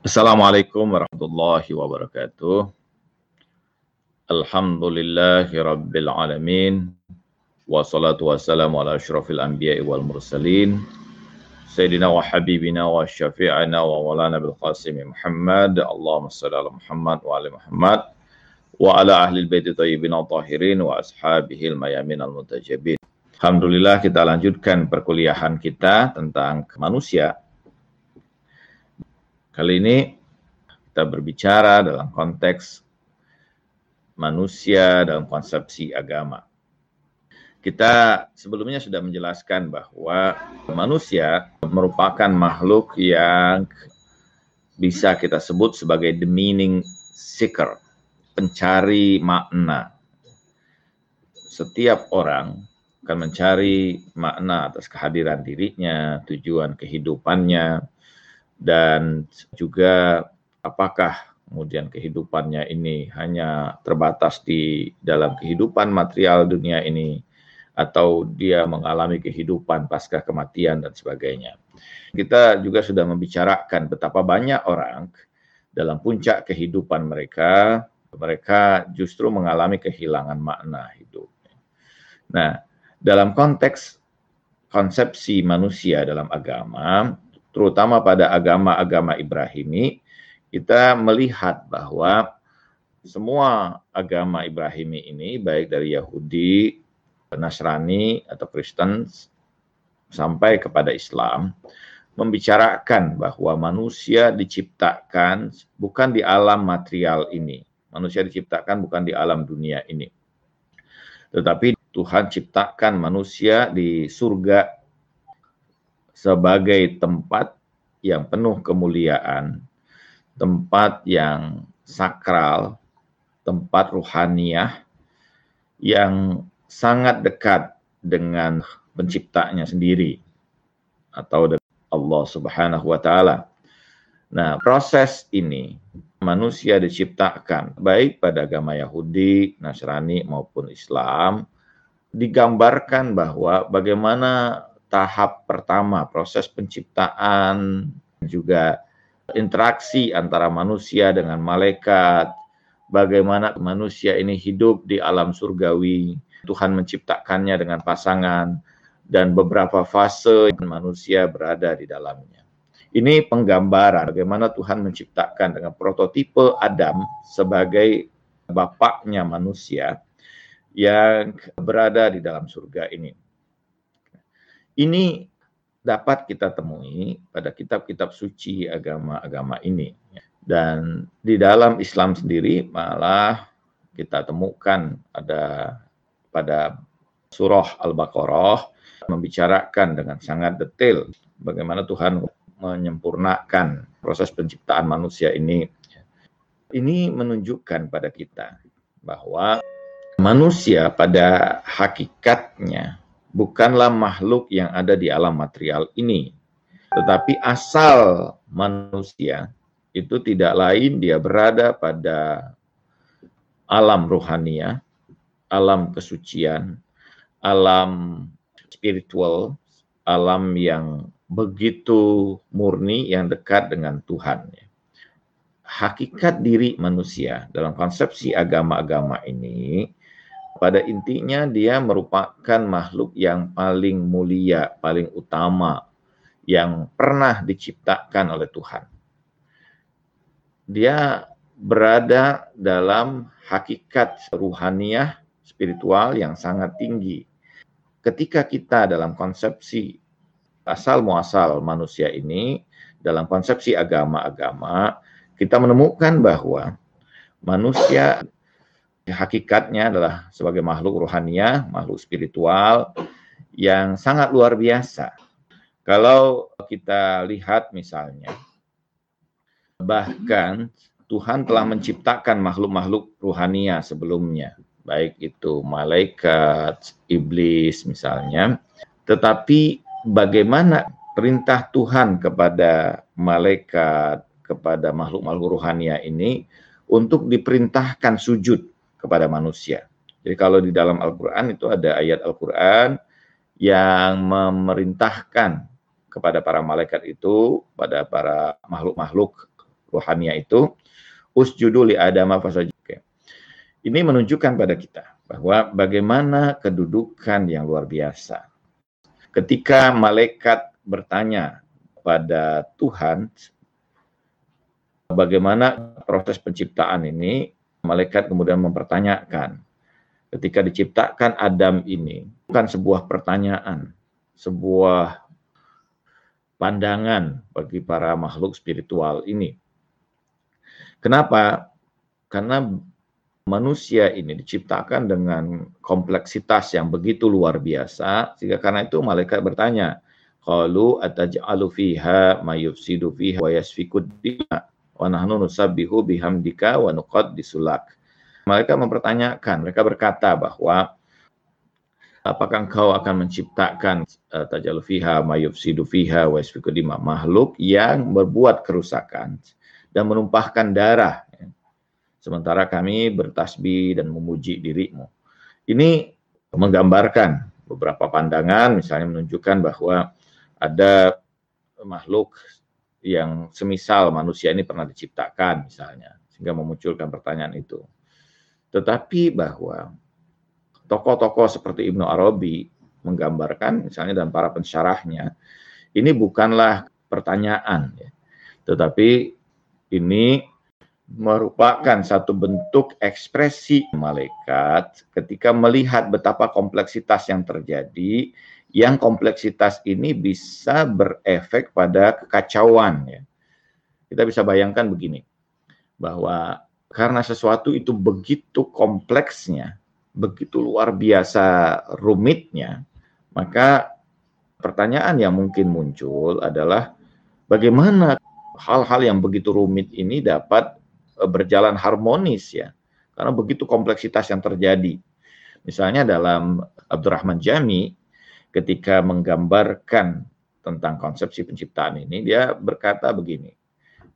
Assalamualaikum warahmatullahi wabarakatuh. Alhamdulillahi rabbil alamin. Wassalatu wassalamu ala asyrafil anbiya'i wal mursalin. Sayyidina wa habibina wa syafi'ana wa walana bil qasim Muhammad. Allahumma salli ala Muhammad wa ala Muhammad. Wa ala ahli baiti tayyibin tahirin wa ashabihi al-mayamin al-mutajabin. Alhamdulillah kita lanjutkan perkuliahan kita tentang manusia Kali ini kita berbicara dalam konteks manusia dalam konsepsi agama. Kita sebelumnya sudah menjelaskan bahwa manusia merupakan makhluk yang bisa kita sebut sebagai the meaning seeker, pencari makna. Setiap orang akan mencari makna atas kehadiran dirinya, tujuan kehidupannya, dan juga apakah kemudian kehidupannya ini hanya terbatas di dalam kehidupan material dunia ini atau dia mengalami kehidupan pasca kematian dan sebagainya. Kita juga sudah membicarakan betapa banyak orang dalam puncak kehidupan mereka, mereka justru mengalami kehilangan makna hidup. Nah, dalam konteks konsepsi manusia dalam agama, terutama pada agama-agama Ibrahimi, kita melihat bahwa semua agama Ibrahimi ini, baik dari Yahudi, Nasrani, atau Kristen, sampai kepada Islam, membicarakan bahwa manusia diciptakan bukan di alam material ini. Manusia diciptakan bukan di alam dunia ini. Tetapi Tuhan ciptakan manusia di surga sebagai tempat yang penuh kemuliaan, tempat yang sakral, tempat ruhaniah yang sangat dekat dengan penciptanya sendiri atau dengan Allah Subhanahu wa taala. Nah, proses ini manusia diciptakan baik pada agama Yahudi, Nasrani maupun Islam digambarkan bahwa bagaimana tahap pertama proses penciptaan juga interaksi antara manusia dengan malaikat bagaimana manusia ini hidup di alam surgawi Tuhan menciptakannya dengan pasangan dan beberapa fase manusia berada di dalamnya. Ini penggambaran bagaimana Tuhan menciptakan dengan prototipe Adam sebagai bapaknya manusia yang berada di dalam surga ini ini dapat kita temui pada kitab-kitab suci agama-agama ini. Dan di dalam Islam sendiri malah kita temukan ada pada surah Al-Baqarah membicarakan dengan sangat detail bagaimana Tuhan menyempurnakan proses penciptaan manusia ini. Ini menunjukkan pada kita bahwa manusia pada hakikatnya bukanlah makhluk yang ada di alam material ini, tetapi asal manusia itu tidak lain dia berada pada alam rohania, alam kesucian, alam spiritual, alam yang begitu murni yang dekat dengan Tuhan. Hakikat diri manusia dalam konsepsi agama-agama ini pada intinya dia merupakan makhluk yang paling mulia, paling utama yang pernah diciptakan oleh Tuhan. Dia berada dalam hakikat ruhaniah spiritual yang sangat tinggi. Ketika kita dalam konsepsi asal muasal manusia ini, dalam konsepsi agama-agama, kita menemukan bahwa manusia hakikatnya adalah sebagai makhluk rohania, makhluk spiritual yang sangat luar biasa. Kalau kita lihat misalnya, bahkan Tuhan telah menciptakan makhluk-makhluk rohania sebelumnya, baik itu malaikat, iblis misalnya. Tetapi bagaimana perintah Tuhan kepada malaikat, kepada makhluk-makhluk rohania ini untuk diperintahkan sujud kepada manusia. Jadi kalau di dalam Al-Quran itu ada ayat Al-Quran yang memerintahkan kepada para malaikat itu, pada para makhluk-makhluk ruhania itu usjudu li adama fasajud. Ini menunjukkan pada kita bahwa bagaimana kedudukan yang luar biasa. Ketika malaikat bertanya pada Tuhan bagaimana proses penciptaan ini, malaikat kemudian mempertanyakan ketika diciptakan Adam ini bukan sebuah pertanyaan, sebuah pandangan bagi para makhluk spiritual ini. Kenapa? Karena manusia ini diciptakan dengan kompleksitas yang begitu luar biasa, sehingga karena itu malaikat bertanya, Qalu ataj'alu fiha ma yufsidu yasfikud dima wa nahnu bihamdika wa nuqaddisulak. Mereka mempertanyakan, mereka berkata bahwa apakah engkau akan menciptakan uh, tajalu fiha mayufsidu fiha wa makhluk yang berbuat kerusakan dan menumpahkan darah ya. sementara kami bertasbih dan memuji dirimu ini menggambarkan beberapa pandangan misalnya menunjukkan bahwa ada makhluk yang semisal manusia ini pernah diciptakan misalnya sehingga memunculkan pertanyaan itu. Tetapi bahwa tokoh-tokoh seperti Ibnu Arabi menggambarkan misalnya dan para pensyarahnya ini bukanlah pertanyaan ya, tetapi ini merupakan satu bentuk ekspresi malaikat ketika melihat betapa kompleksitas yang terjadi yang kompleksitas ini bisa berefek pada kekacauan ya. Kita bisa bayangkan begini bahwa karena sesuatu itu begitu kompleksnya begitu luar biasa rumitnya, maka pertanyaan yang mungkin muncul adalah bagaimana hal-hal yang begitu rumit ini dapat e, berjalan harmonis ya. Karena begitu kompleksitas yang terjadi. Misalnya dalam Abdurrahman Jami ketika menggambarkan tentang konsepsi penciptaan ini dia berkata begini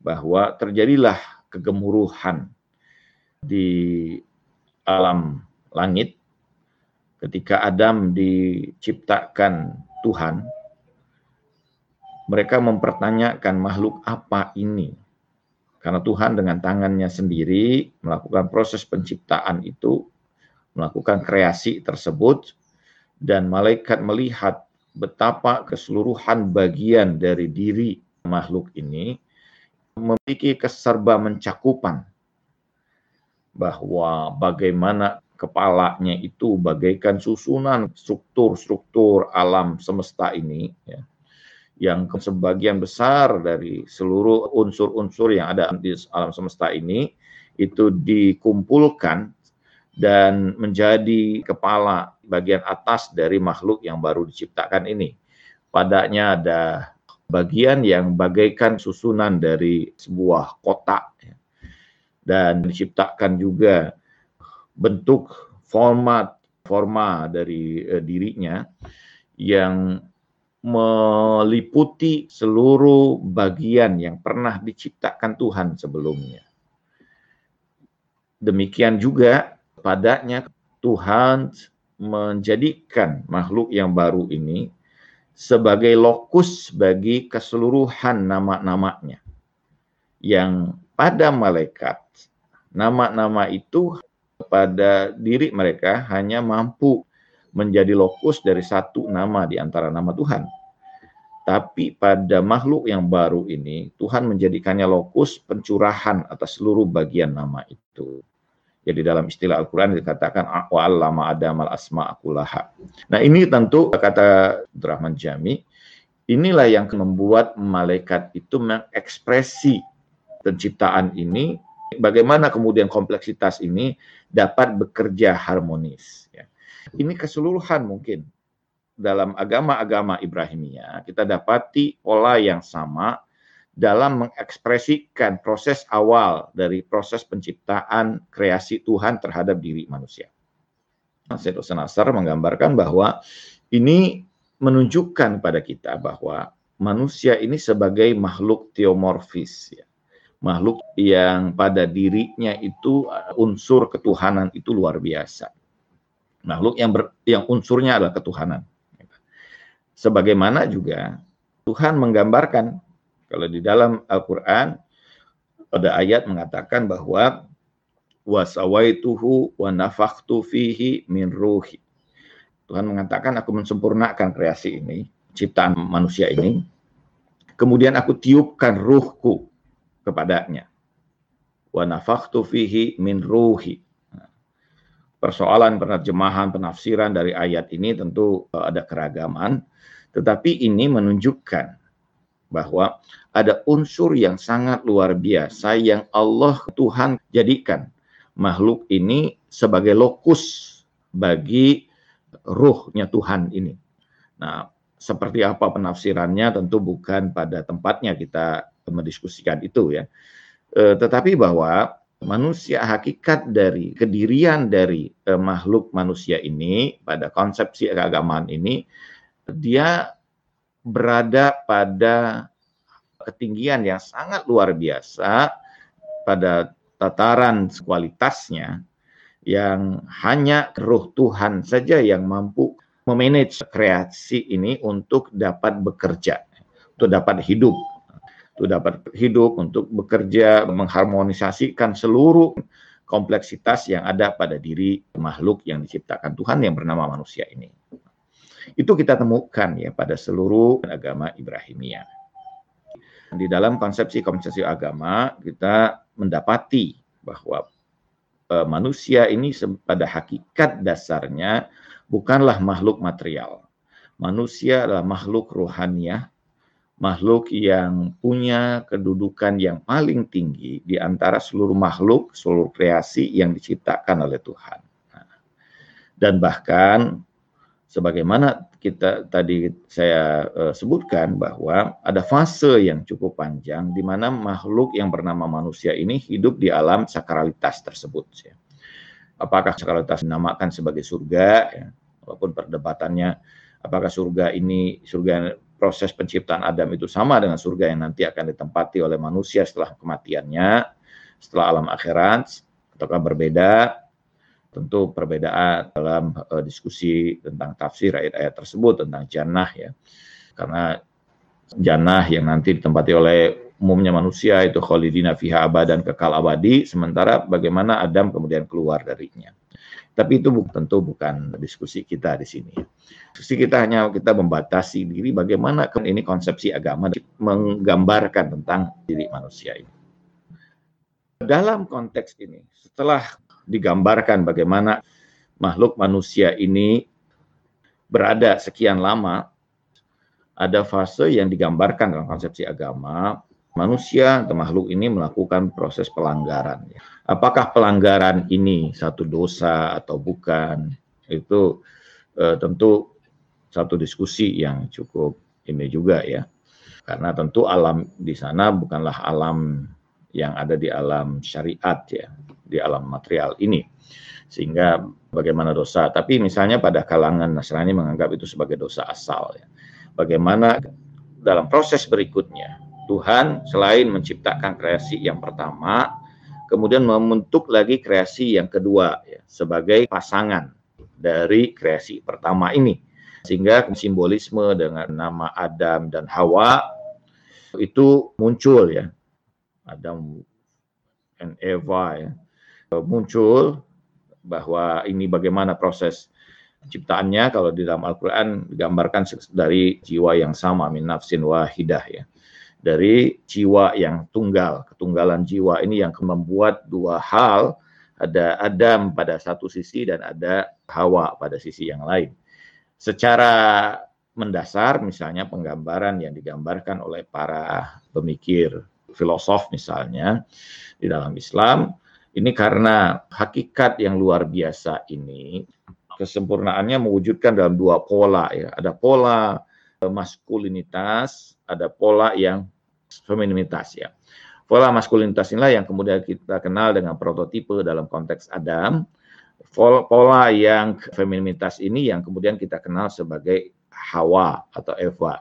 bahwa terjadilah kegemuruhan di alam langit, ketika Adam diciptakan Tuhan, mereka mempertanyakan makhluk apa ini. Karena Tuhan dengan tangannya sendiri melakukan proses penciptaan itu, melakukan kreasi tersebut, dan malaikat melihat betapa keseluruhan bagian dari diri makhluk ini memiliki keserba mencakupan bahwa bagaimana kepalanya itu bagaikan susunan struktur-struktur alam semesta ini ya, yang sebagian besar dari seluruh unsur-unsur yang ada di alam semesta ini itu dikumpulkan dan menjadi kepala bagian atas dari makhluk yang baru diciptakan ini. Padanya ada bagian yang bagaikan susunan dari sebuah kotak ya. dan diciptakan juga bentuk format forma dari uh, dirinya yang meliputi seluruh bagian yang pernah diciptakan Tuhan sebelumnya. Demikian juga padanya Tuhan menjadikan makhluk yang baru ini sebagai lokus bagi keseluruhan nama-namanya. Yang pada malaikat, nama-nama itu pada diri mereka hanya mampu menjadi lokus dari satu nama di antara nama Tuhan. Tapi pada makhluk yang baru ini, Tuhan menjadikannya lokus pencurahan atas seluruh bagian nama itu. Jadi dalam istilah Al-Quran dikatakan wa'allama adamal asma akulaha. Nah ini tentu kata Rahman Jami, inilah yang membuat malaikat itu mengekspresi penciptaan ini bagaimana kemudian kompleksitas ini dapat bekerja harmonis. Ya. Ini keseluruhan mungkin dalam agama-agama Ibrahimia kita dapati pola yang sama dalam mengekspresikan proses awal dari proses penciptaan kreasi Tuhan terhadap diri manusia. Hussein Nasr menggambarkan bahwa ini menunjukkan pada kita bahwa manusia ini sebagai makhluk teomorfis. Ya makhluk yang pada dirinya itu uh, unsur ketuhanan itu luar biasa. Makhluk yang ber, yang unsurnya adalah ketuhanan. Sebagaimana juga Tuhan menggambarkan kalau di dalam Al-Qur'an pada ayat mengatakan bahwa wasawaituhu wa nafakhtu fihi min ruhi. Tuhan mengatakan aku mensempurnakan kreasi ini, ciptaan manusia ini. Kemudian aku tiupkan ruhku kepadanya. Wa nafakhtu fihi min ruhi. Persoalan penerjemahan, penafsiran dari ayat ini tentu eh, ada keragaman, tetapi ini menunjukkan bahwa ada unsur yang sangat luar biasa yang Allah Tuhan jadikan makhluk ini sebagai lokus bagi ruhnya Tuhan ini. Nah, seperti apa penafsirannya tentu bukan pada tempatnya kita mendiskusikan itu ya. E, tetapi bahwa manusia hakikat dari kedirian dari e, makhluk manusia ini pada konsepsi keagamaan ini dia berada pada ketinggian yang sangat luar biasa pada tataran kualitasnya yang hanya roh Tuhan saja yang mampu memanage kreasi ini untuk dapat bekerja, untuk dapat hidup, untuk dapat hidup, untuk bekerja, mengharmonisasikan seluruh kompleksitas yang ada pada diri makhluk yang diciptakan Tuhan yang bernama manusia ini. Itu kita temukan ya pada seluruh agama Ibrahimia. Di dalam konsepsi-konsepsi agama kita mendapati bahwa e, manusia ini pada hakikat dasarnya bukanlah makhluk material. Manusia adalah makhluk rohaniah, makhluk yang punya kedudukan yang paling tinggi di antara seluruh makhluk, seluruh kreasi yang diciptakan oleh Tuhan. Dan bahkan sebagaimana kita tadi saya uh, sebutkan bahwa ada fase yang cukup panjang di mana makhluk yang bernama manusia ini hidup di alam sakralitas tersebut. Ya. Apakah sakralitas dinamakan sebagai surga, ya, walaupun perdebatannya apakah surga ini surga proses penciptaan Adam itu sama dengan surga yang nanti akan ditempati oleh manusia setelah kematiannya, setelah alam akhirat, ataukah berbeda? Tentu perbedaan dalam uh, diskusi tentang tafsir ayat-ayat tersebut tentang jannah ya. Karena jannah yang nanti ditempati oleh umumnya manusia itu khalidina fiha abadan kekal abadi sementara bagaimana Adam kemudian keluar darinya. Tapi itu tentu bukan diskusi kita di sini. Diskusi kita hanya kita membatasi diri bagaimana ini konsepsi agama menggambarkan tentang diri manusia ini. Dalam konteks ini, setelah digambarkan bagaimana makhluk manusia ini berada sekian lama, ada fase yang digambarkan dalam konsepsi agama, manusia atau makhluk ini melakukan proses pelanggaran. Apakah pelanggaran ini satu dosa atau bukan? Itu eh, tentu satu diskusi yang cukup ini juga ya. Karena tentu alam di sana bukanlah alam yang ada di alam syariat ya di alam material ini. Sehingga bagaimana dosa, tapi misalnya pada kalangan Nasrani menganggap itu sebagai dosa asal. Ya. Bagaimana dalam proses berikutnya, Tuhan selain menciptakan kreasi yang pertama, kemudian membentuk lagi kreasi yang kedua ya, sebagai pasangan dari kreasi pertama ini. Sehingga simbolisme dengan nama Adam dan Hawa itu muncul ya. Adam and Eva ya muncul bahwa ini bagaimana proses ciptaannya kalau di dalam Al-Qur'an digambarkan dari jiwa yang sama min nafsin wahidah ya. Dari jiwa yang tunggal, ketunggalan jiwa ini yang membuat dua hal ada Adam pada satu sisi dan ada Hawa pada sisi yang lain. Secara mendasar misalnya penggambaran yang digambarkan oleh para pemikir filosof misalnya di dalam Islam ini karena hakikat yang luar biasa ini, kesempurnaannya mewujudkan dalam dua pola ya. Ada pola maskulinitas, ada pola yang femininitas ya. Pola maskulinitas inilah yang kemudian kita kenal dengan prototipe dalam konteks Adam. Pola yang femininitas ini yang kemudian kita kenal sebagai Hawa atau Eva.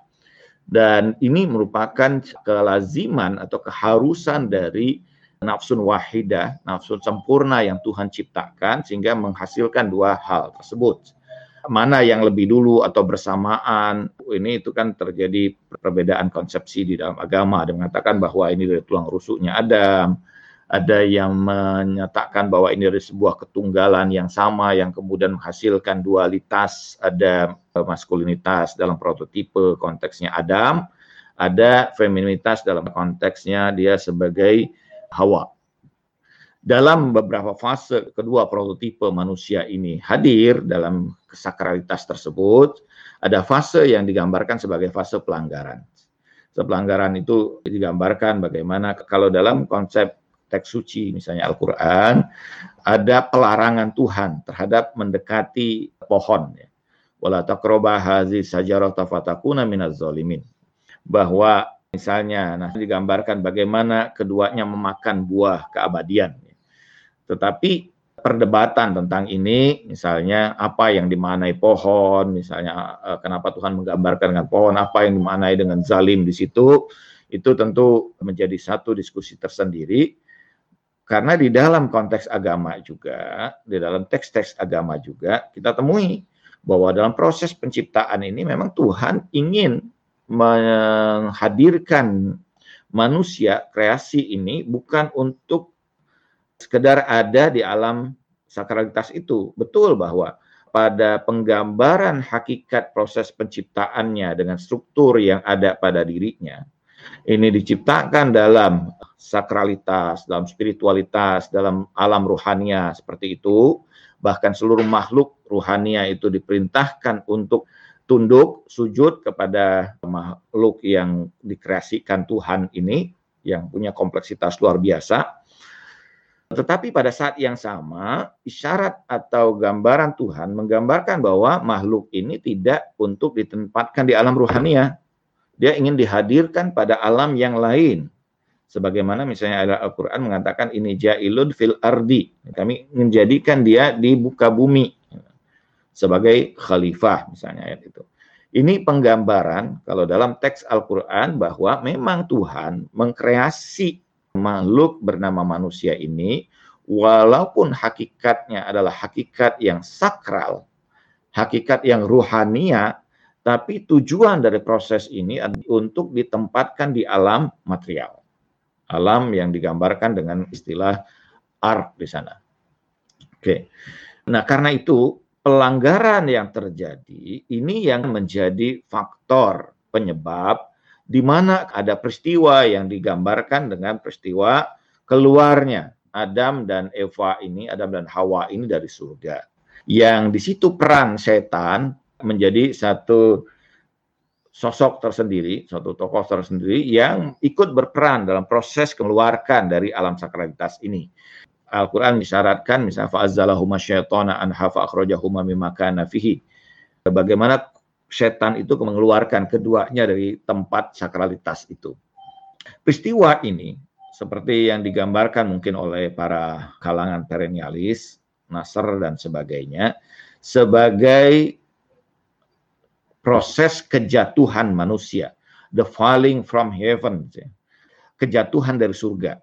Dan ini merupakan kelaziman atau keharusan dari nafsun wahidah, nafsun sempurna yang Tuhan ciptakan sehingga menghasilkan dua hal tersebut. mana yang lebih dulu atau bersamaan. Ini itu kan terjadi perbedaan konsepsi di dalam agama. Ada mengatakan bahwa ini dari tulang rusuknya Adam, ada yang menyatakan bahwa ini dari sebuah ketunggalan yang sama yang kemudian menghasilkan dualitas, ada maskulinitas dalam prototipe konteksnya Adam, ada feminitas dalam konteksnya dia sebagai Hawa. Dalam beberapa fase kedua prototipe manusia ini hadir dalam sakralitas tersebut, ada fase yang digambarkan sebagai fase pelanggaran. Pelanggaran itu digambarkan bagaimana kalau dalam konsep teks suci misalnya Al-Qur'an ada pelarangan Tuhan terhadap mendekati pohon ya. Wala taqraba hazi sajarah tafatakuna minaz zalimin. Bahwa misalnya nah digambarkan bagaimana keduanya memakan buah keabadian. Tetapi perdebatan tentang ini, misalnya apa yang dimanai pohon, misalnya eh, kenapa Tuhan menggambarkan dengan pohon, apa yang dimanai dengan zalim di situ, itu tentu menjadi satu diskusi tersendiri karena di dalam konteks agama juga, di dalam teks-teks agama juga, kita temui bahwa dalam proses penciptaan ini memang Tuhan ingin menghadirkan manusia kreasi ini bukan untuk sekedar ada di alam sakralitas itu. Betul bahwa pada penggambaran hakikat proses penciptaannya dengan struktur yang ada pada dirinya, ini diciptakan dalam sakralitas, dalam spiritualitas, dalam alam ruhania seperti itu. Bahkan seluruh makhluk ruhania itu diperintahkan untuk tunduk, sujud kepada makhluk yang dikreasikan Tuhan ini, yang punya kompleksitas luar biasa. Tetapi pada saat yang sama, isyarat atau gambaran Tuhan menggambarkan bahwa makhluk ini tidak untuk ditempatkan di alam ruhania, dia ingin dihadirkan pada alam yang lain. Sebagaimana misalnya Al-Quran mengatakan ini ja'ilun fil ardi. Kami menjadikan dia di buka bumi sebagai khalifah misalnya ayat itu. Ini penggambaran kalau dalam teks Al-Quran bahwa memang Tuhan mengkreasi makhluk bernama manusia ini walaupun hakikatnya adalah hakikat yang sakral, hakikat yang ruhania, tapi tujuan dari proses ini untuk ditempatkan di alam material. Alam yang digambarkan dengan istilah ark di sana. Oke. Nah, karena itu pelanggaran yang terjadi ini yang menjadi faktor penyebab di mana ada peristiwa yang digambarkan dengan peristiwa keluarnya Adam dan Eva ini, Adam dan Hawa ini dari surga. Yang di situ peran setan menjadi satu sosok tersendiri, suatu tokoh tersendiri yang ikut berperan dalam proses mengeluarkan dari alam sakralitas ini. Al-Quran disyaratkan misalnya fa'azzalahuma syaitana anha fa'akhrajahuma mimma fihi. Bagaimana setan itu mengeluarkan keduanya dari tempat sakralitas itu. Peristiwa ini seperti yang digambarkan mungkin oleh para kalangan perennialis, Nasr dan sebagainya sebagai proses kejatuhan manusia, the falling from heaven, kejatuhan dari surga.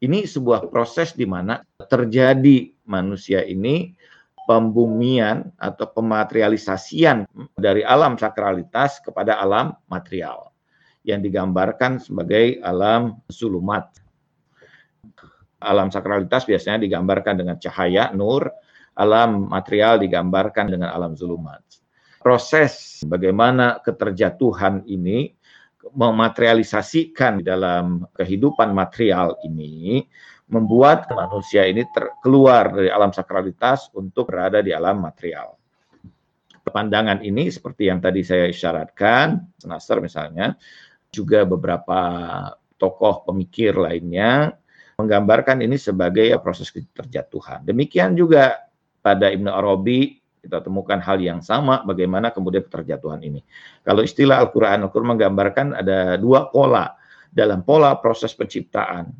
Ini sebuah proses di mana terjadi manusia ini pembumian atau pematerialisasian dari alam sakralitas kepada alam material yang digambarkan sebagai alam sulumat. Alam sakralitas biasanya digambarkan dengan cahaya, nur, alam material digambarkan dengan alam zulumat proses bagaimana keterjatuhan ini mematerialisasikan dalam kehidupan material ini membuat manusia ini keluar dari alam sakralitas untuk berada di alam material. Pandangan ini seperti yang tadi saya isyaratkan, Nasr misalnya, juga beberapa tokoh pemikir lainnya menggambarkan ini sebagai proses keterjatuhan. Demikian juga pada Ibnu Arabi kita temukan hal yang sama bagaimana kemudian keterjatuhan ini. Kalau istilah Al-Quran, Al-Quran menggambarkan ada dua pola dalam pola proses penciptaan.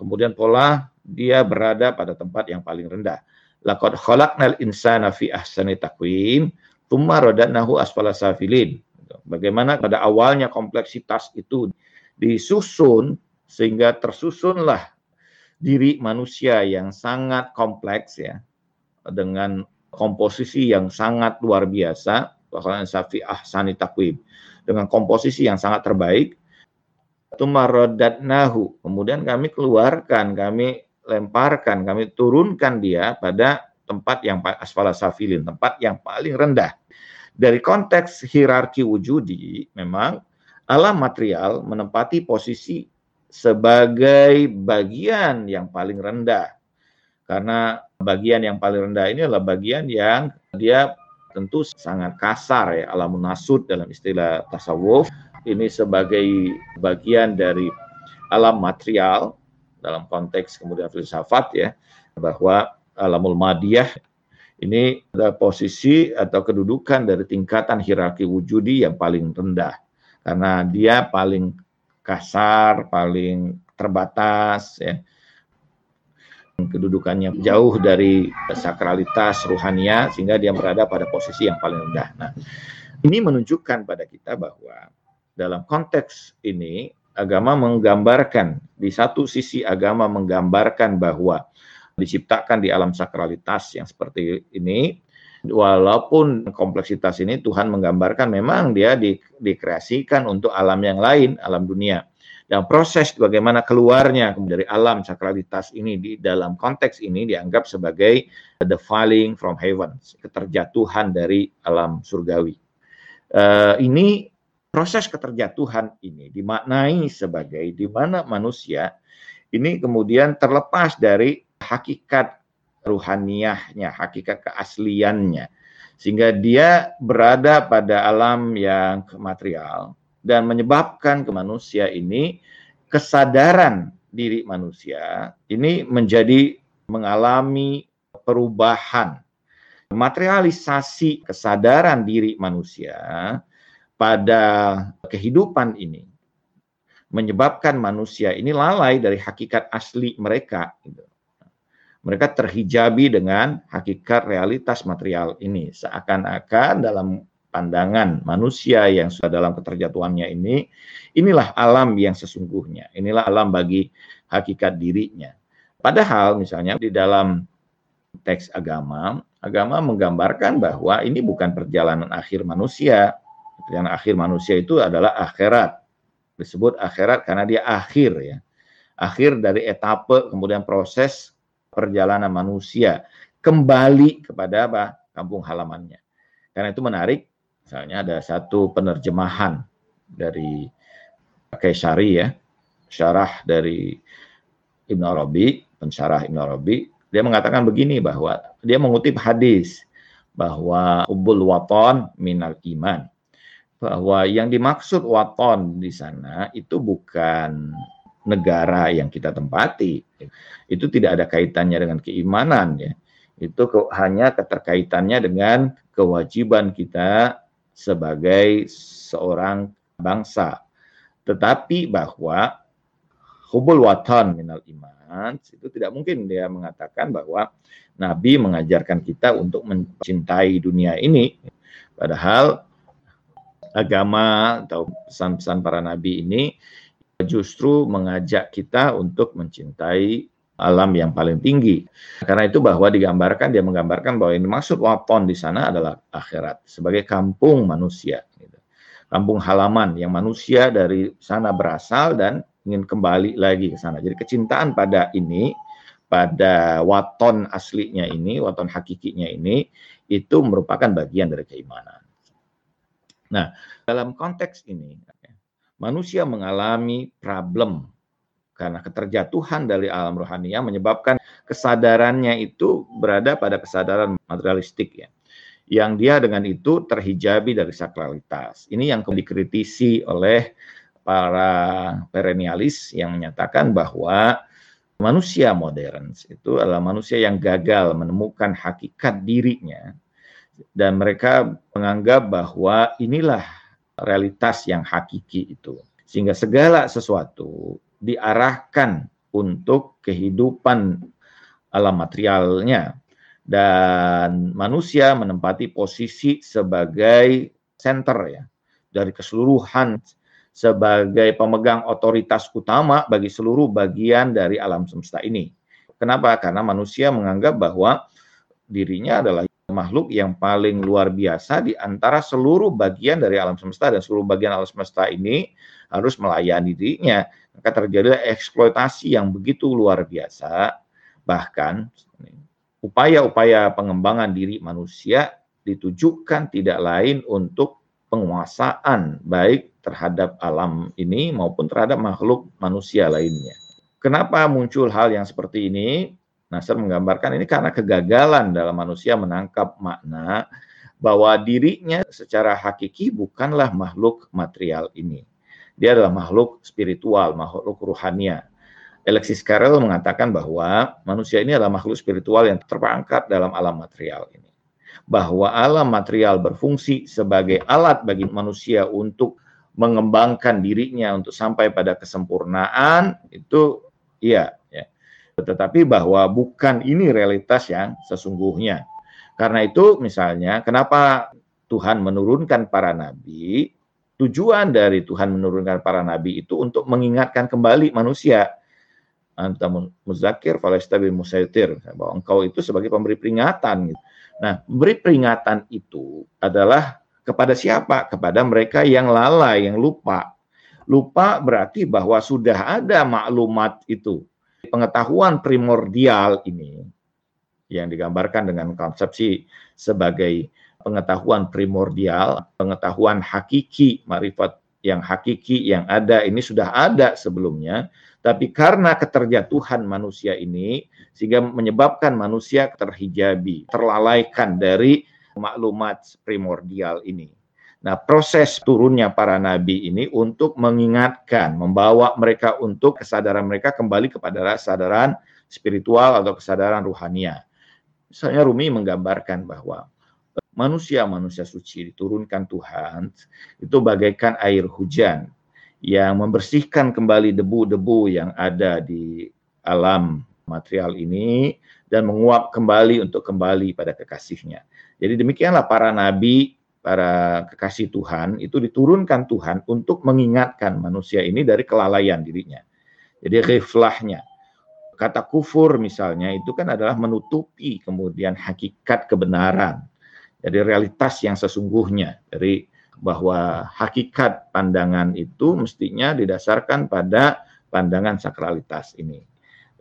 Kemudian pola dia berada pada tempat yang paling rendah. Laqad khalaqnal insana fi ahsani taqwim, tsumma radadnahu asfala safilin. Bagaimana pada awalnya kompleksitas itu disusun sehingga tersusunlah diri manusia yang sangat kompleks ya dengan komposisi yang sangat luar biasa, bahkan Safi Ahsani Takwib, dengan komposisi yang sangat terbaik, tumarodatnahu, kemudian kami keluarkan, kami lemparkan, kami turunkan dia pada tempat yang asfala safilin, tempat yang paling rendah. Dari konteks hierarki wujudi, memang alam material menempati posisi sebagai bagian yang paling rendah. Karena bagian yang paling rendah ini adalah bagian yang dia tentu sangat kasar ya, alam nasud dalam istilah tasawuf. Ini sebagai bagian dari alam material dalam konteks kemudian filsafat ya, bahwa alamul madiyah ini ada posisi atau kedudukan dari tingkatan hierarki wujudi yang paling rendah. Karena dia paling kasar, paling terbatas, ya. Kedudukannya jauh dari sakralitas ruhania sehingga dia berada pada posisi yang paling rendah. Nah, ini menunjukkan pada kita bahwa dalam konteks ini agama menggambarkan di satu sisi agama menggambarkan bahwa diciptakan di alam sakralitas yang seperti ini walaupun kompleksitas ini Tuhan menggambarkan memang dia di, dikreasikan untuk alam yang lain, alam dunia. Dan proses bagaimana keluarnya dari alam sakralitas ini di dalam konteks ini dianggap sebagai the falling from heaven, keterjatuhan dari alam surgawi. Uh, ini proses keterjatuhan ini dimaknai sebagai di mana manusia ini kemudian terlepas dari hakikat ruhaniahnya, hakikat keasliannya. Sehingga dia berada pada alam yang material dan menyebabkan ke manusia ini kesadaran diri manusia ini menjadi mengalami perubahan. Materialisasi kesadaran diri manusia pada kehidupan ini menyebabkan manusia ini lalai dari hakikat asli mereka. Gitu mereka terhijabi dengan hakikat realitas material ini. Seakan-akan dalam pandangan manusia yang sudah dalam keterjatuhannya ini, inilah alam yang sesungguhnya. Inilah alam bagi hakikat dirinya. Padahal misalnya di dalam teks agama, agama menggambarkan bahwa ini bukan perjalanan akhir manusia. Perjalanan akhir manusia itu adalah akhirat. Disebut akhirat karena dia akhir ya. Akhir dari etape kemudian proses perjalanan manusia kembali kepada apa? kampung halamannya. Karena itu menarik, misalnya ada satu penerjemahan dari Kaisari ya, syarah dari Ibn Arabi, pensyarah Ibn Arabi, dia mengatakan begini bahwa dia mengutip hadis bahwa ubul waton minal iman. Bahwa yang dimaksud waton di sana itu bukan negara yang kita tempati. Itu tidak ada kaitannya dengan keimanan ya. Itu hanya keterkaitannya dengan kewajiban kita sebagai seorang bangsa. Tetapi bahwa hubul watan minal iman itu tidak mungkin dia mengatakan bahwa Nabi mengajarkan kita untuk mencintai dunia ini. Padahal agama atau pesan-pesan para nabi ini justru mengajak kita untuk mencintai alam yang paling tinggi. Karena itu bahwa digambarkan dia menggambarkan bahwa ini maksud waton di sana adalah akhirat sebagai kampung manusia, gitu. kampung halaman yang manusia dari sana berasal dan ingin kembali lagi ke sana. Jadi kecintaan pada ini, pada waton aslinya ini, waton hakikinya ini, itu merupakan bagian dari keimanan. Nah, dalam konteks ini, manusia mengalami problem karena keterjatuhan dari alam rohania menyebabkan kesadarannya itu berada pada kesadaran materialistik ya. Yang dia dengan itu terhijabi dari sakralitas. Ini yang dikritisi oleh para perennialis yang menyatakan bahwa manusia modern itu adalah manusia yang gagal menemukan hakikat dirinya dan mereka menganggap bahwa inilah realitas yang hakiki itu. Sehingga segala sesuatu diarahkan untuk kehidupan alam materialnya dan manusia menempati posisi sebagai center ya dari keseluruhan sebagai pemegang otoritas utama bagi seluruh bagian dari alam semesta ini. Kenapa? Karena manusia menganggap bahwa dirinya adalah makhluk yang paling luar biasa di antara seluruh bagian dari alam semesta dan seluruh bagian alam semesta ini harus melayani dirinya. Maka terjadi eksploitasi yang begitu luar biasa. Bahkan upaya-upaya pengembangan diri manusia ditujukan tidak lain untuk penguasaan baik terhadap alam ini maupun terhadap makhluk manusia lainnya. Kenapa muncul hal yang seperti ini? Nasr menggambarkan ini karena kegagalan dalam manusia menangkap makna bahwa dirinya secara hakiki bukanlah makhluk material ini. Dia adalah makhluk spiritual, makhluk ruhania. Alexis Carrel mengatakan bahwa manusia ini adalah makhluk spiritual yang terperangkap dalam alam material ini. Bahwa alam material berfungsi sebagai alat bagi manusia untuk mengembangkan dirinya untuk sampai pada kesempurnaan itu ya tetapi bahwa bukan ini realitas yang sesungguhnya. Karena itu misalnya kenapa Tuhan menurunkan para nabi, tujuan dari Tuhan menurunkan para nabi itu untuk mengingatkan kembali manusia. Anta muzakir falesta bin musaitir bahwa engkau itu sebagai pemberi peringatan. Nah, beri peringatan itu adalah kepada siapa? Kepada mereka yang lalai, yang lupa. Lupa berarti bahwa sudah ada maklumat itu pengetahuan primordial ini yang digambarkan dengan konsepsi sebagai pengetahuan primordial, pengetahuan hakiki, marifat yang hakiki yang ada ini sudah ada sebelumnya, tapi karena keterjatuhan manusia ini sehingga menyebabkan manusia terhijabi, terlalaikan dari maklumat primordial ini. Nah, proses turunnya para nabi ini untuk mengingatkan, membawa mereka untuk kesadaran mereka kembali kepada kesadaran spiritual atau kesadaran ruhania. Misalnya Rumi menggambarkan bahwa manusia-manusia suci diturunkan Tuhan itu bagaikan air hujan yang membersihkan kembali debu-debu yang ada di alam material ini dan menguap kembali untuk kembali pada kekasihnya. Jadi demikianlah para nabi para kekasih Tuhan itu diturunkan Tuhan untuk mengingatkan manusia ini dari kelalaian dirinya. Jadi reflahnya. Kata kufur misalnya itu kan adalah menutupi kemudian hakikat kebenaran. Jadi realitas yang sesungguhnya dari bahwa hakikat pandangan itu mestinya didasarkan pada pandangan sakralitas ini.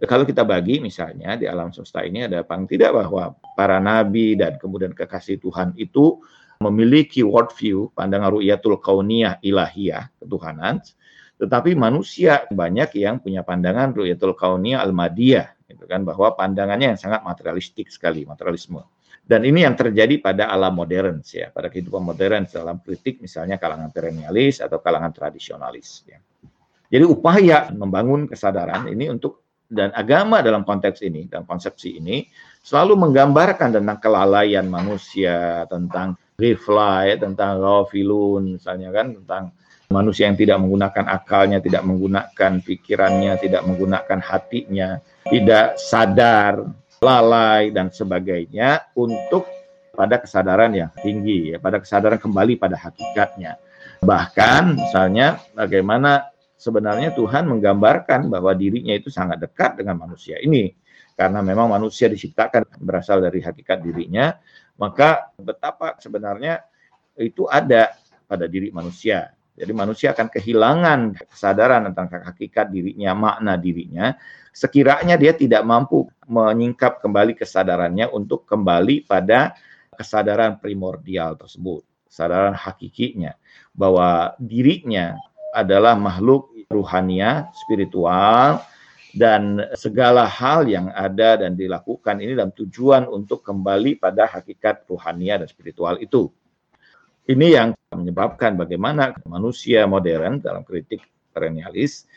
Kalau kita bagi misalnya di alam semesta ini ada paling tidak bahwa para nabi dan kemudian kekasih Tuhan itu memiliki worldview, pandangan ru'yatul kauniyah ilahiyah, ketuhanan, tetapi manusia banyak yang punya pandangan ru'yatul kauniyah al-madiyah, gitu kan, bahwa pandangannya yang sangat materialistik sekali, materialisme. Dan ini yang terjadi pada alam modern, ya, pada kehidupan modern dalam kritik misalnya kalangan perennialis atau kalangan tradisionalis. Ya. Jadi upaya membangun kesadaran ini untuk dan agama dalam konteks ini, dalam konsepsi ini, selalu menggambarkan tentang kelalaian manusia, tentang reply, tentang ghafilun, misalnya kan, tentang manusia yang tidak menggunakan akalnya, tidak menggunakan pikirannya, tidak menggunakan hatinya, tidak sadar, lalai, dan sebagainya untuk pada kesadaran yang tinggi, ya, pada kesadaran kembali pada hakikatnya. Bahkan misalnya bagaimana sebenarnya Tuhan menggambarkan bahwa dirinya itu sangat dekat dengan manusia ini. Karena memang manusia diciptakan berasal dari hakikat dirinya, maka betapa sebenarnya itu ada pada diri manusia. Jadi manusia akan kehilangan kesadaran tentang hakikat dirinya, makna dirinya, sekiranya dia tidak mampu menyingkap kembali kesadarannya untuk kembali pada kesadaran primordial tersebut, kesadaran hakikinya, bahwa dirinya adalah makhluk ruhania, spiritual, dan segala hal yang ada dan dilakukan ini dalam tujuan untuk kembali pada hakikat ruhania dan spiritual itu. Ini yang menyebabkan bagaimana manusia modern dalam kritik perennialis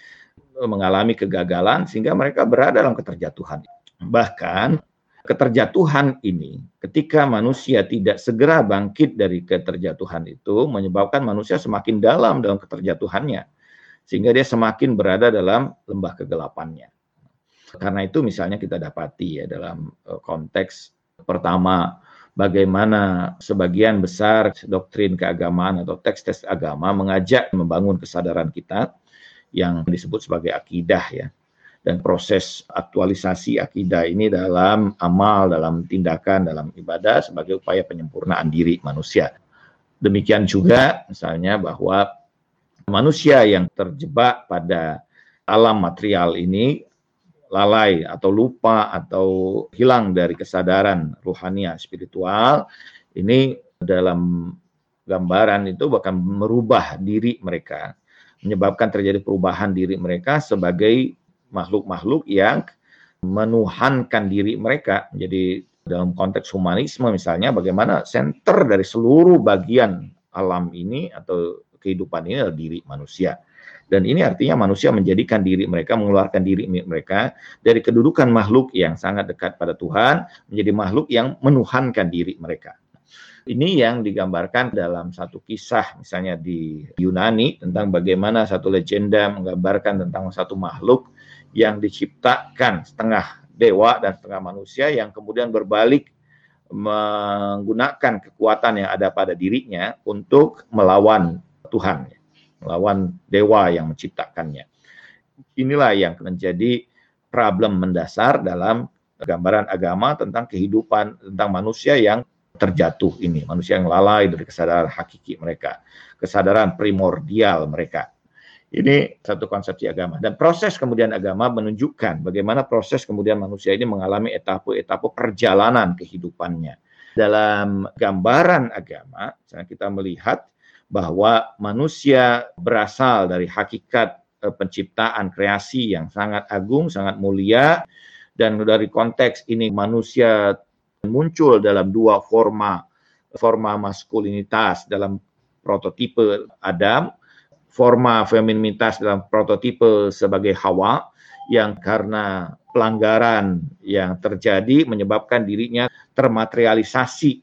mengalami kegagalan sehingga mereka berada dalam keterjatuhan. Bahkan keterjatuhan ini ketika manusia tidak segera bangkit dari keterjatuhan itu menyebabkan manusia semakin dalam dalam keterjatuhannya sehingga dia semakin berada dalam lembah kegelapannya. Karena itu misalnya kita dapati ya dalam eh, konteks pertama bagaimana sebagian besar doktrin keagamaan atau teks-teks agama mengajak membangun kesadaran kita yang disebut sebagai akidah ya. dan proses aktualisasi akidah ini dalam amal, dalam tindakan, dalam ibadah sebagai upaya penyempurnaan diri manusia. Demikian juga misalnya bahwa manusia yang terjebak pada alam material ini lalai atau lupa atau hilang dari kesadaran ruhania spiritual ini dalam gambaran itu bahkan merubah diri mereka menyebabkan terjadi perubahan diri mereka sebagai makhluk-makhluk yang menuhankan diri mereka. Jadi dalam konteks humanisme misalnya bagaimana center dari seluruh bagian alam ini atau kehidupan ini adalah diri manusia. Dan ini artinya manusia menjadikan diri mereka, mengeluarkan diri mereka dari kedudukan makhluk yang sangat dekat pada Tuhan, menjadi makhluk yang menuhankan diri mereka. Ini yang digambarkan dalam satu kisah misalnya di Yunani tentang bagaimana satu legenda menggambarkan tentang satu makhluk yang diciptakan setengah dewa dan setengah manusia yang kemudian berbalik menggunakan kekuatan yang ada pada dirinya untuk melawan Tuhan, melawan dewa yang menciptakannya. Inilah yang menjadi problem mendasar dalam gambaran agama tentang kehidupan tentang manusia yang terjatuh ini, manusia yang lalai dari kesadaran hakiki mereka, kesadaran primordial mereka. Ini satu konsepsi agama. Dan proses kemudian agama menunjukkan bagaimana proses kemudian manusia ini mengalami etape-etape perjalanan kehidupannya. Dalam gambaran agama, kita melihat bahwa manusia berasal dari hakikat eh, penciptaan kreasi yang sangat agung, sangat mulia, dan dari konteks ini manusia muncul dalam dua forma, forma maskulinitas dalam prototipe Adam, forma femininitas dalam prototipe sebagai Hawa yang karena pelanggaran yang terjadi menyebabkan dirinya termaterialisasi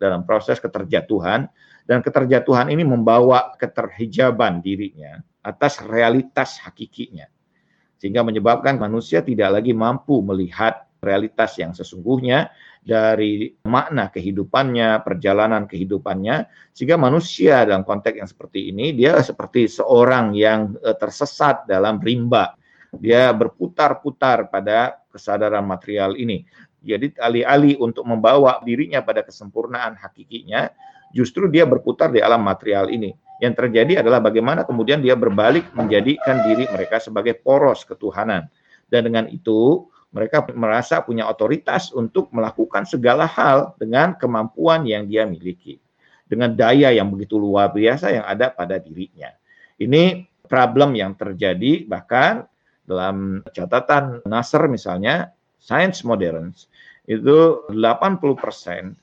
dalam proses keterjatuhan dan keterjatuhan ini membawa keterhijaban dirinya atas realitas hakikinya sehingga menyebabkan manusia tidak lagi mampu melihat realitas yang sesungguhnya dari makna kehidupannya, perjalanan kehidupannya, sehingga manusia dalam konteks yang seperti ini dia seperti seorang yang eh, tersesat dalam rimba. Dia berputar-putar pada kesadaran material ini. Jadi alih-alih untuk membawa dirinya pada kesempurnaan hakikinya, justru dia berputar di alam material ini. Yang terjadi adalah bagaimana kemudian dia berbalik menjadikan diri mereka sebagai poros ketuhanan. Dan dengan itu mereka merasa punya otoritas untuk melakukan segala hal dengan kemampuan yang dia miliki, dengan daya yang begitu luar biasa yang ada pada dirinya. Ini problem yang terjadi bahkan dalam catatan Nasr misalnya, science modern itu 80%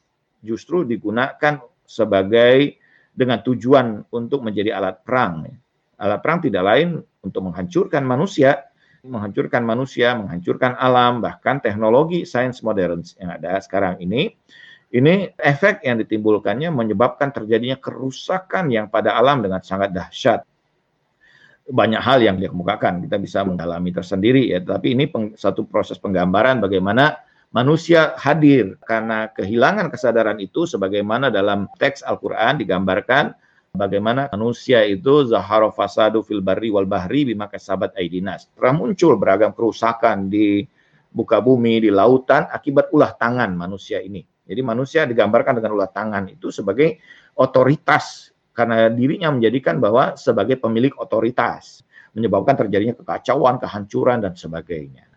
justru digunakan sebagai dengan tujuan untuk menjadi alat perang. Alat perang tidak lain untuk menghancurkan manusia, menghancurkan manusia, menghancurkan alam, bahkan teknologi sains modern yang ada sekarang ini, ini efek yang ditimbulkannya menyebabkan terjadinya kerusakan yang pada alam dengan sangat dahsyat. Banyak hal yang dikemukakan, kita bisa mengalami tersendiri ya, tapi ini peng, satu proses penggambaran bagaimana manusia hadir karena kehilangan kesadaran itu sebagaimana dalam teks Al-Qur'an digambarkan bagaimana manusia itu zahara fasadu fil barri wal bahri bima kasabat aidinas. Telah muncul beragam kerusakan di buka bumi, di lautan akibat ulah tangan manusia ini. Jadi manusia digambarkan dengan ulah tangan itu sebagai otoritas karena dirinya menjadikan bahwa sebagai pemilik otoritas menyebabkan terjadinya kekacauan, kehancuran dan sebagainya.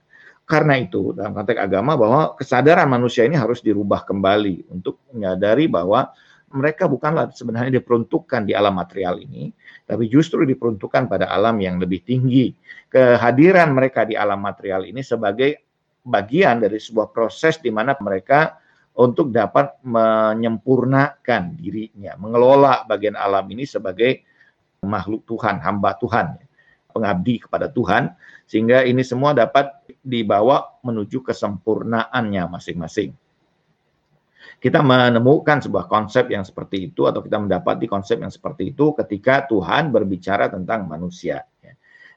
Karena itu dalam konteks agama bahwa kesadaran manusia ini harus dirubah kembali untuk menyadari bahwa mereka bukanlah sebenarnya diperuntukkan di alam material ini, tapi justru diperuntukkan pada alam yang lebih tinggi. Kehadiran mereka di alam material ini sebagai bagian dari sebuah proses di mana mereka untuk dapat menyempurnakan dirinya, mengelola bagian alam ini sebagai makhluk Tuhan, hamba Tuhan, pengabdi kepada Tuhan, sehingga ini semua dapat dibawa menuju kesempurnaannya masing-masing kita menemukan sebuah konsep yang seperti itu atau kita mendapati konsep yang seperti itu ketika Tuhan berbicara tentang manusia.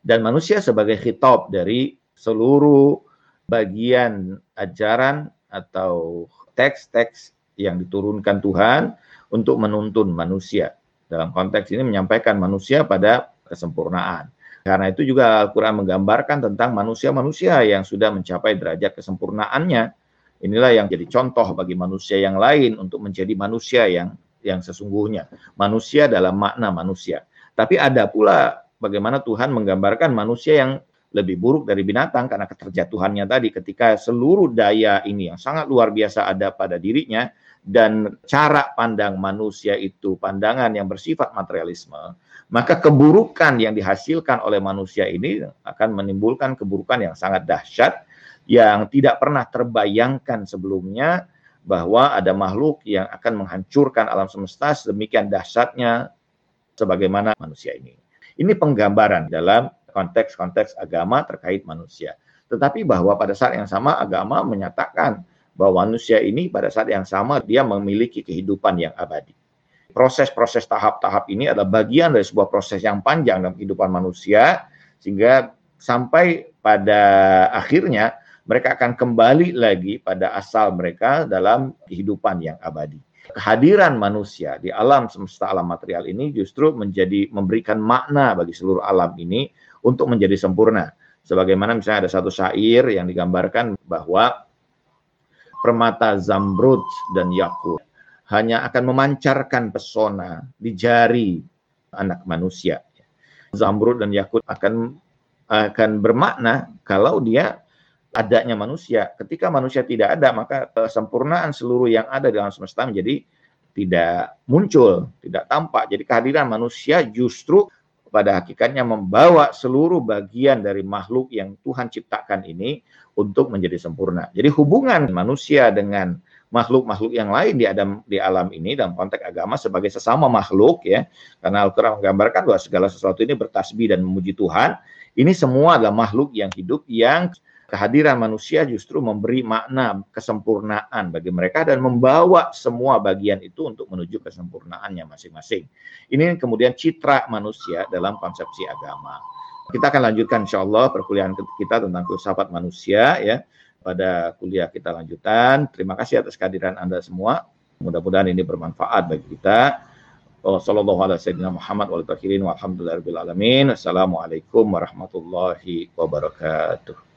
Dan manusia sebagai khitab dari seluruh bagian ajaran atau teks-teks yang diturunkan Tuhan untuk menuntun manusia. Dalam konteks ini menyampaikan manusia pada kesempurnaan. Karena itu juga Al-Quran menggambarkan tentang manusia-manusia yang sudah mencapai derajat kesempurnaannya. Inilah yang jadi contoh bagi manusia yang lain untuk menjadi manusia yang yang sesungguhnya. Manusia dalam makna manusia. Tapi ada pula bagaimana Tuhan menggambarkan manusia yang lebih buruk dari binatang karena keterjatuhannya tadi ketika seluruh daya ini yang sangat luar biasa ada pada dirinya dan cara pandang manusia itu pandangan yang bersifat materialisme, maka keburukan yang dihasilkan oleh manusia ini akan menimbulkan keburukan yang sangat dahsyat yang tidak pernah terbayangkan sebelumnya bahwa ada makhluk yang akan menghancurkan alam semesta sedemikian dahsyatnya sebagaimana manusia ini. Ini penggambaran dalam konteks-konteks agama terkait manusia. Tetapi bahwa pada saat yang sama agama menyatakan bahwa manusia ini pada saat yang sama dia memiliki kehidupan yang abadi. Proses-proses tahap-tahap ini adalah bagian dari sebuah proses yang panjang dalam kehidupan manusia sehingga sampai pada akhirnya mereka akan kembali lagi pada asal mereka dalam kehidupan yang abadi kehadiran manusia di alam semesta alam material ini justru menjadi memberikan makna bagi seluruh alam ini untuk menjadi sempurna. Sebagaimana misalnya ada satu syair yang digambarkan bahwa permata zamrud dan yakut hanya akan memancarkan pesona di jari anak manusia. Zamrud dan yakut akan akan bermakna kalau dia adanya manusia. Ketika manusia tidak ada, maka kesempurnaan seluruh yang ada dalam semesta menjadi tidak muncul, tidak tampak. Jadi kehadiran manusia justru pada hakikatnya membawa seluruh bagian dari makhluk yang Tuhan ciptakan ini untuk menjadi sempurna. Jadi hubungan manusia dengan makhluk-makhluk yang lain di alam di alam ini dalam konteks agama sebagai sesama makhluk ya. Karena Al-Qur'an menggambarkan bahwa segala sesuatu ini bertasbih dan memuji Tuhan. Ini semua adalah makhluk yang hidup yang kehadiran manusia justru memberi makna kesempurnaan bagi mereka dan membawa semua bagian itu untuk menuju kesempurnaannya masing-masing. Ini kemudian citra manusia dalam konsepsi agama. Kita akan lanjutkan insya Allah perkuliahan kita tentang filsafat manusia ya pada kuliah kita lanjutan. Terima kasih atas kehadiran Anda semua. Mudah-mudahan ini bermanfaat bagi kita. Wassalamualaikum warahmatullahi wabarakatuh.